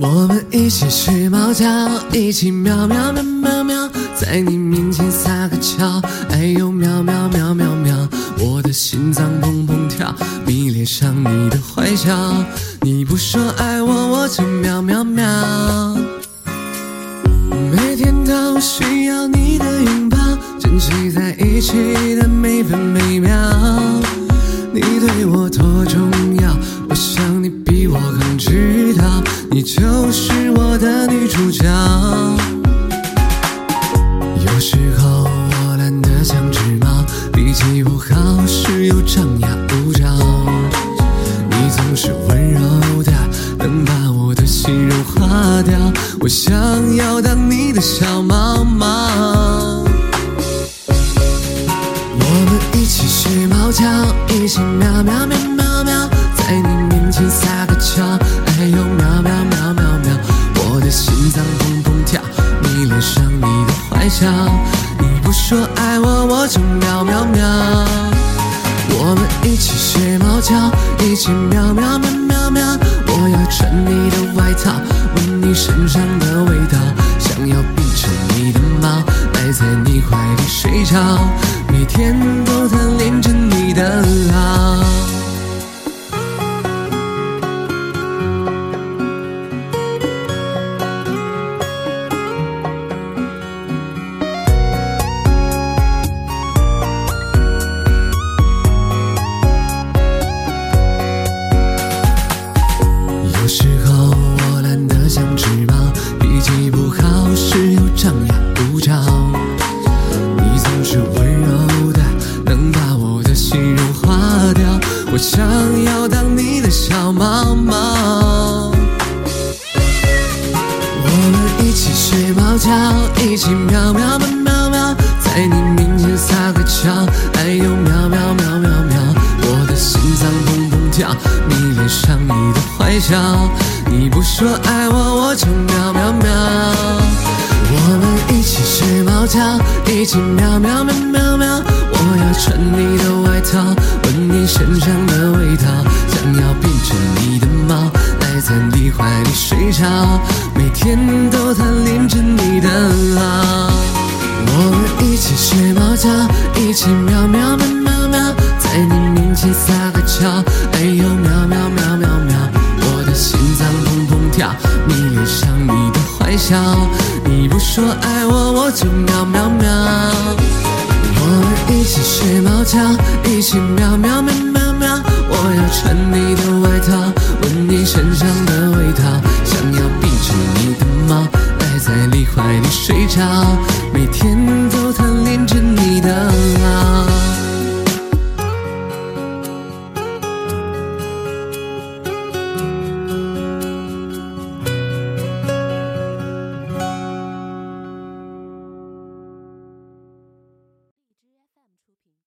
我们一起睡猫叫，一起喵喵喵喵喵，在你面前撒个娇，哎呦喵喵喵喵喵，我的心脏砰砰跳，迷恋上你的坏笑，你不说爱我，我就喵喵喵，每天都需要你的拥抱，珍惜在一起的每分每秒，你对我多重好时又张牙舞爪。你总是温柔的，能把我的心融化掉。我想要当你的小猫猫。我们一起学猫叫，一起喵喵喵喵喵，在你面前撒个娇，哎呦喵喵喵喵喵，我的心脏砰砰跳，迷恋上你的坏笑，不说爱我，我就喵喵喵。我们一起睡猫觉，一起喵喵喵喵喵，我要穿你的外套，闻你身上的味道，想要变成你的猫，赖在你怀里睡着，每天都贪恋着你的好。我想要当你的小猫猫。我们一起睡猫觉，一起喵喵喵喵喵，在你面前撒个娇，哎呦喵喵喵喵喵，我的心脏砰砰跳，迷恋上你的坏笑，你不说爱我，我就喵喵喵。我们一起睡猫觉，一起喵喵喵喵喵，我要穿你的外套，闻你身上的里睡着，每天都贪恋着你的好。我们一起睡猫叫，一起喵喵喵喵喵，在你面前撒个娇，哎呦喵喵喵喵喵，我的心脏砰砰跳，迷恋上你的坏笑，你不说爱我，我就喵喵喵。我们一起睡猫叫，一起喵喵喵喵喵，我要穿你的外套，闻你身上的每天都贪恋着你的好。